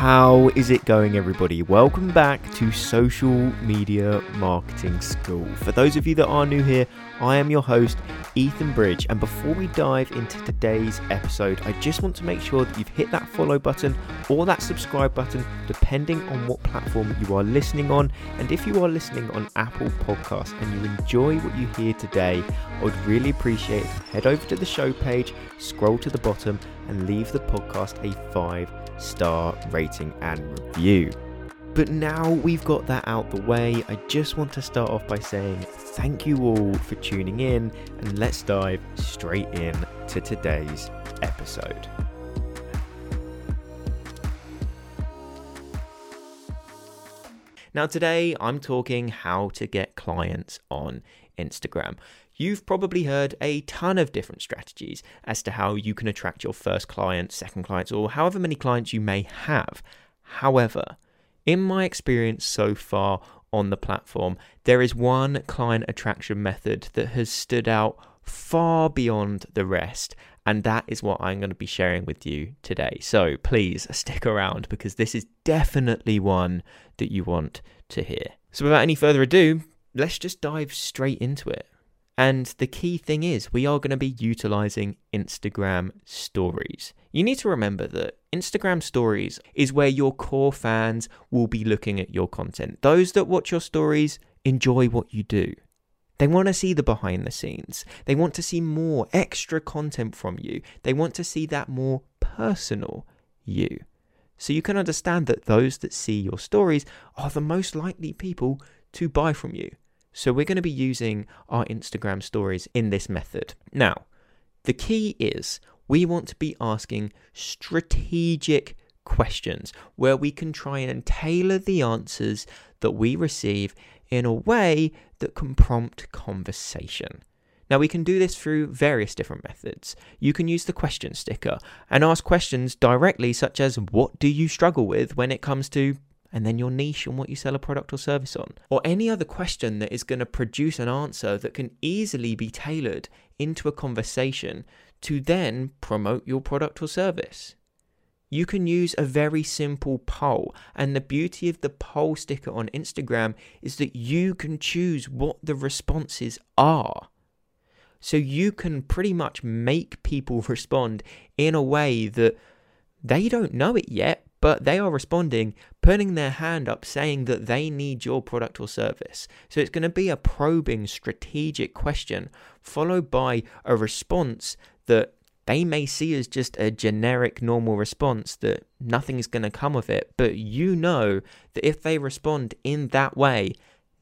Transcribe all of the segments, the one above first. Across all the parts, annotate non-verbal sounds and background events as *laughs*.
How is it going, everybody? Welcome back to Social Media Marketing School. For those of you that are new here, I am your host, Ethan Bridge. And before we dive into today's episode, I just want to make sure that you've hit that follow button or that subscribe button, depending on what platform you are listening on. And if you are listening on Apple Podcasts and you enjoy what you hear today, I would really appreciate it. Head over to the show page, scroll to the bottom, and leave the podcast a five star rating and review. But now we've got that out the way, I just want to start off by saying thank you all for tuning in and let's dive straight in to today's episode. Now, today I'm talking how to get clients on Instagram. You've probably heard a ton of different strategies as to how you can attract your first client, second clients, or however many clients you may have. However, in my experience so far on the platform, there is one client attraction method that has stood out far beyond the rest, and that is what I'm going to be sharing with you today. So please stick around because this is definitely one that you want to hear. So, without any further ado, let's just dive straight into it. And the key thing is, we are going to be utilizing Instagram stories. You need to remember that Instagram stories is where your core fans will be looking at your content. Those that watch your stories enjoy what you do. They want to see the behind the scenes. They want to see more extra content from you. They want to see that more personal you. So you can understand that those that see your stories are the most likely people to buy from you. So we're going to be using our Instagram stories in this method. Now, the key is we want to be asking strategic questions where we can try and tailor the answers that we receive in a way that can prompt conversation. Now, we can do this through various different methods. You can use the question sticker and ask questions directly, such as What do you struggle with when it comes to and then your niche and what you sell a product or service on, or any other question that is going to produce an answer that can easily be tailored into a conversation to then promote your product or service. You can use a very simple poll, and the beauty of the poll sticker on Instagram is that you can choose what the responses are. So you can pretty much make people *laughs* respond in a way that they don't know it yet, but they are responding, putting their hand up, saying that they need your product or service. So it's going to be a probing, strategic question, followed by a response that they may see as just a generic, normal response that nothing is going to come of it. But you know that if they respond in that way,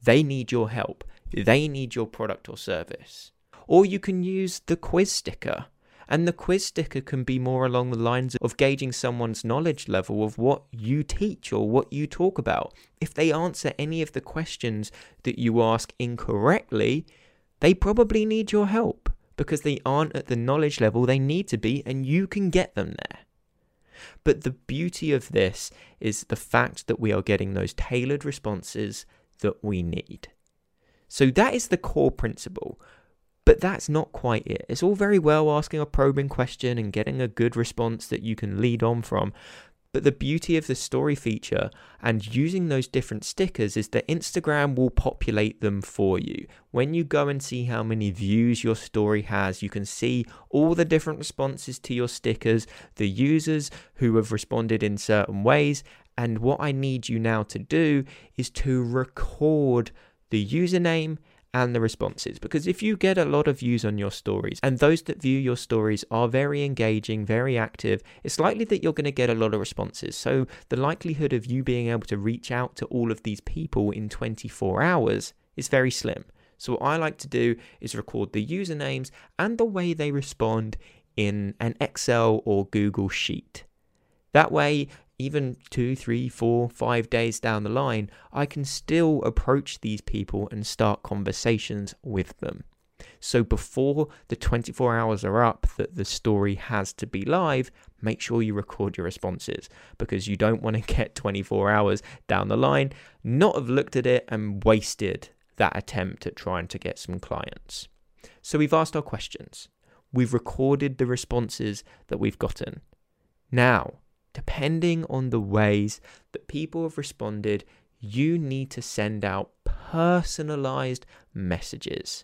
they need your help, they need your product or service. Or you can use the quiz sticker. And the quiz sticker can be more along the lines of gauging someone's knowledge level of what you teach or what you talk about. If they answer any of the questions that you ask incorrectly, they probably need your help because they aren't at the knowledge level they need to be, and you can get them there. But the beauty of this is the fact that we are getting those tailored responses that we need. So that is the core principle. But that's not quite it. It's all very well asking a probing question and getting a good response that you can lead on from. But the beauty of the story feature and using those different stickers is that Instagram will populate them for you. When you go and see how many views your story has, you can see all the different responses to your stickers, the users who have responded in certain ways. And what I need you now to do is to record the username and the responses. Because if you get a lot of views on your stories and those that view your stories are very engaging, very active, it's likely that you're going to get a lot of responses. So the likelihood of you being able to reach out to all of these people in 24 hours is very slim. So what I like to do is record the usernames and the way they respond in an Excel or Google sheet. That way, even two, three, four, five days down the line, I can still approach these people and start conversations with them. So before the 24 hours are up that the story has to be live, make sure you record your responses because you don't want to *laughs* get 24 hours down the line, not have looked at it and wasted that attempt at trying to get some clients. So we've asked our questions. We've recorded the responses that we've gotten. Now, depending on the ways that people have responded, you need to send out personalized messages.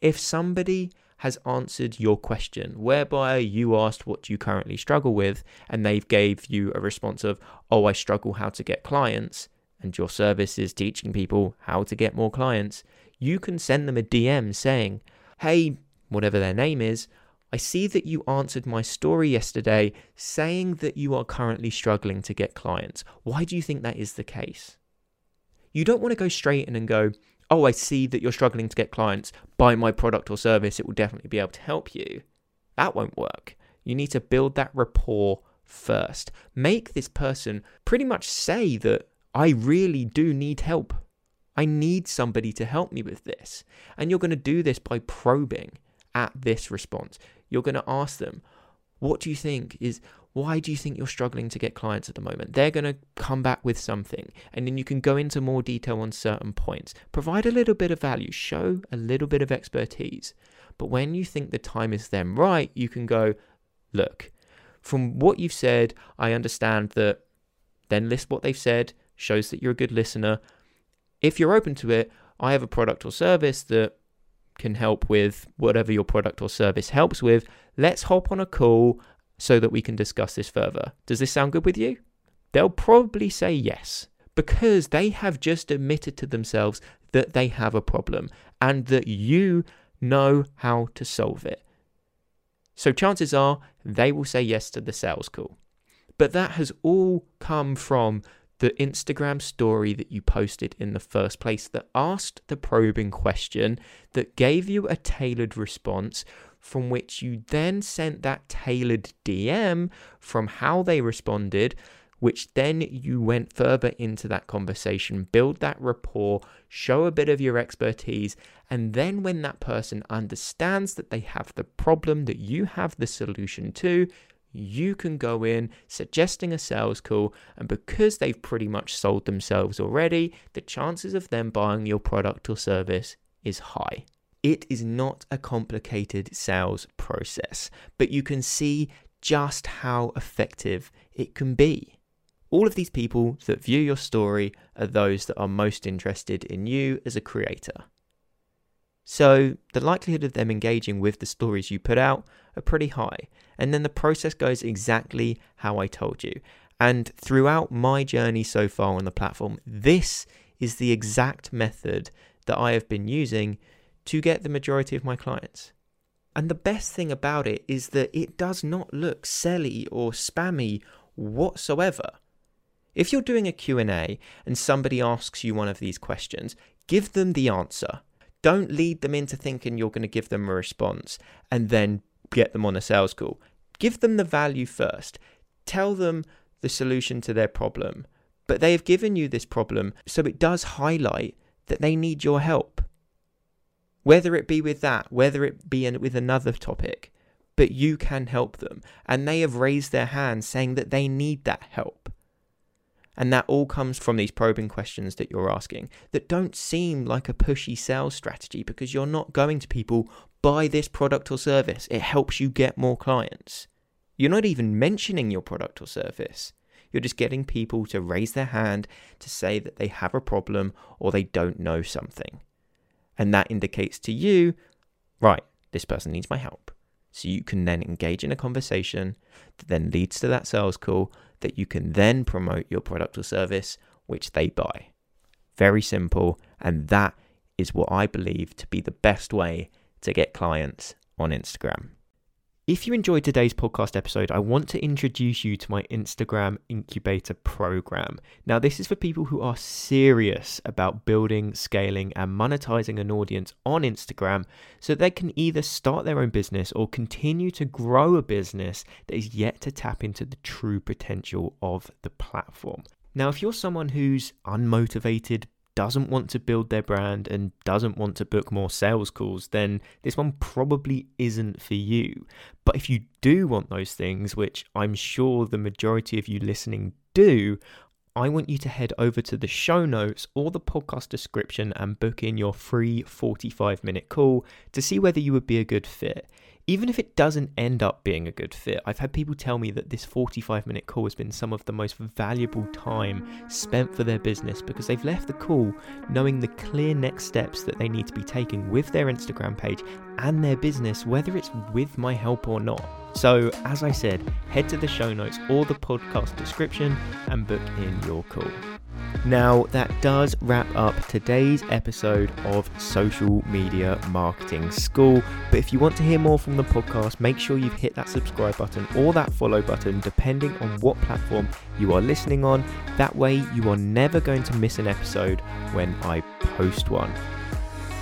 If somebody has answered your question whereby you asked what you currently struggle with and they've gave you a response of oh i struggle how to get clients and your service is teaching people how to get more clients you can send them a dm saying hey whatever their name is I see that you answered my story yesterday saying that you are currently struggling to get clients. Why do you think that is the case? You don't want to go straight in and go, oh, I see that you're struggling to get clients, buy my product or service, it will definitely be able to help you. That won't work. You need to build that rapport first. Make this person pretty much say that I really do need help. I need somebody to help me with this. And you're going to do this by probing at this response. You're going to ask them, what do you think is why do you think you're struggling to get clients at the moment? They're going to come back with something, and then you can go into more detail on certain points. Provide a little bit of value, show a little bit of expertise. But when you think the time is then right, you can go, look, from what you've said, I understand that. Then list what they've said, shows that you're a good listener. If you're open to it, I have a product or service that can help with whatever your product or service helps with. Let's hop on a call so that we can discuss this further. Does this sound good with you? They'll probably say yes because they have just admitted to themselves that they have a problem and that you know how to solve it. So chances are they will say yes to the sales call. But that has all come from the Instagram story that you posted in the first place that asked the probing question, that gave you a tailored response, from which you then sent that tailored DM from how they responded, which then you went further into that conversation, build that rapport, show a bit of your expertise, and then when that person understands that they have the problem that you have the solution to, you can go in suggesting a sales call, and because they've pretty much sold themselves already, the chances of them buying your product or service is high. It is not a complicated sales process, but you can see just how effective it can be. All of these people that view your story are those that are most interested in you as a creator. So, the likelihood of them engaging with the stories you put out are pretty high, and then the process goes exactly how I told you. And throughout my journey so far on the platform, this is the exact method that I have been using to get the majority of my clients. And the best thing about it is that it does not look selly or spammy whatsoever. If you're doing a Q&A and somebody asks you one of these questions, give them the answer. Don't lead them into thinking you're going to give them a response and then get them on a sales call. Give them the value first. Tell them the solution to their problem. But they have given you this problem, so it does highlight that they need your help whether it be with that, whether it be with another topic, but you can help them. And they have raised their hand saying that they need that help. And that all comes from these probing questions that you're asking that don't seem like a pushy sales strategy because you're not going to people, buy this product or service. It helps you get more clients. You're not even mentioning your product or service. You're just getting people to raise their hand to say that they have a problem or they don't know something. And that indicates to you, right, this person needs my help. So you can then engage in a conversation that then leads to that sales call that you can then promote your product or service, which they buy. Very simple. And that is what I believe to be the best way to get clients on Instagram. If you enjoyed today's podcast episode, I want to introduce you to my Instagram incubator program. Now, this is for people who are serious about building, scaling, and monetizing an audience on Instagram so they can either start their own business or continue to grow a business that is yet to tap into the true potential of the platform. Now, if you're someone who's unmotivated, doesn't want to build their brand and doesn't want to book more sales calls, then this one probably isn't for you. But if you do want those things, which I'm sure the majority of you listening do, I want you to head over to the show notes or the podcast description and book in your free 45 minute call to see whether you would be a good fit. Even if it doesn't end up being a good fit, I've had people tell me that this 45 minute call has been some of the most valuable time spent for their business because they've left the call knowing the clear next steps that they need to be taking with their Instagram page and their business, whether it's with my help or not. So, as I said, head to the show notes or the podcast description and book in your call. Now, that does wrap up today's episode of Social Media Marketing School. But if you want to hear more from the podcast, make sure you've hit that subscribe button or that follow button, depending on what platform you are listening on. That way, you are never going to miss an episode when I post one.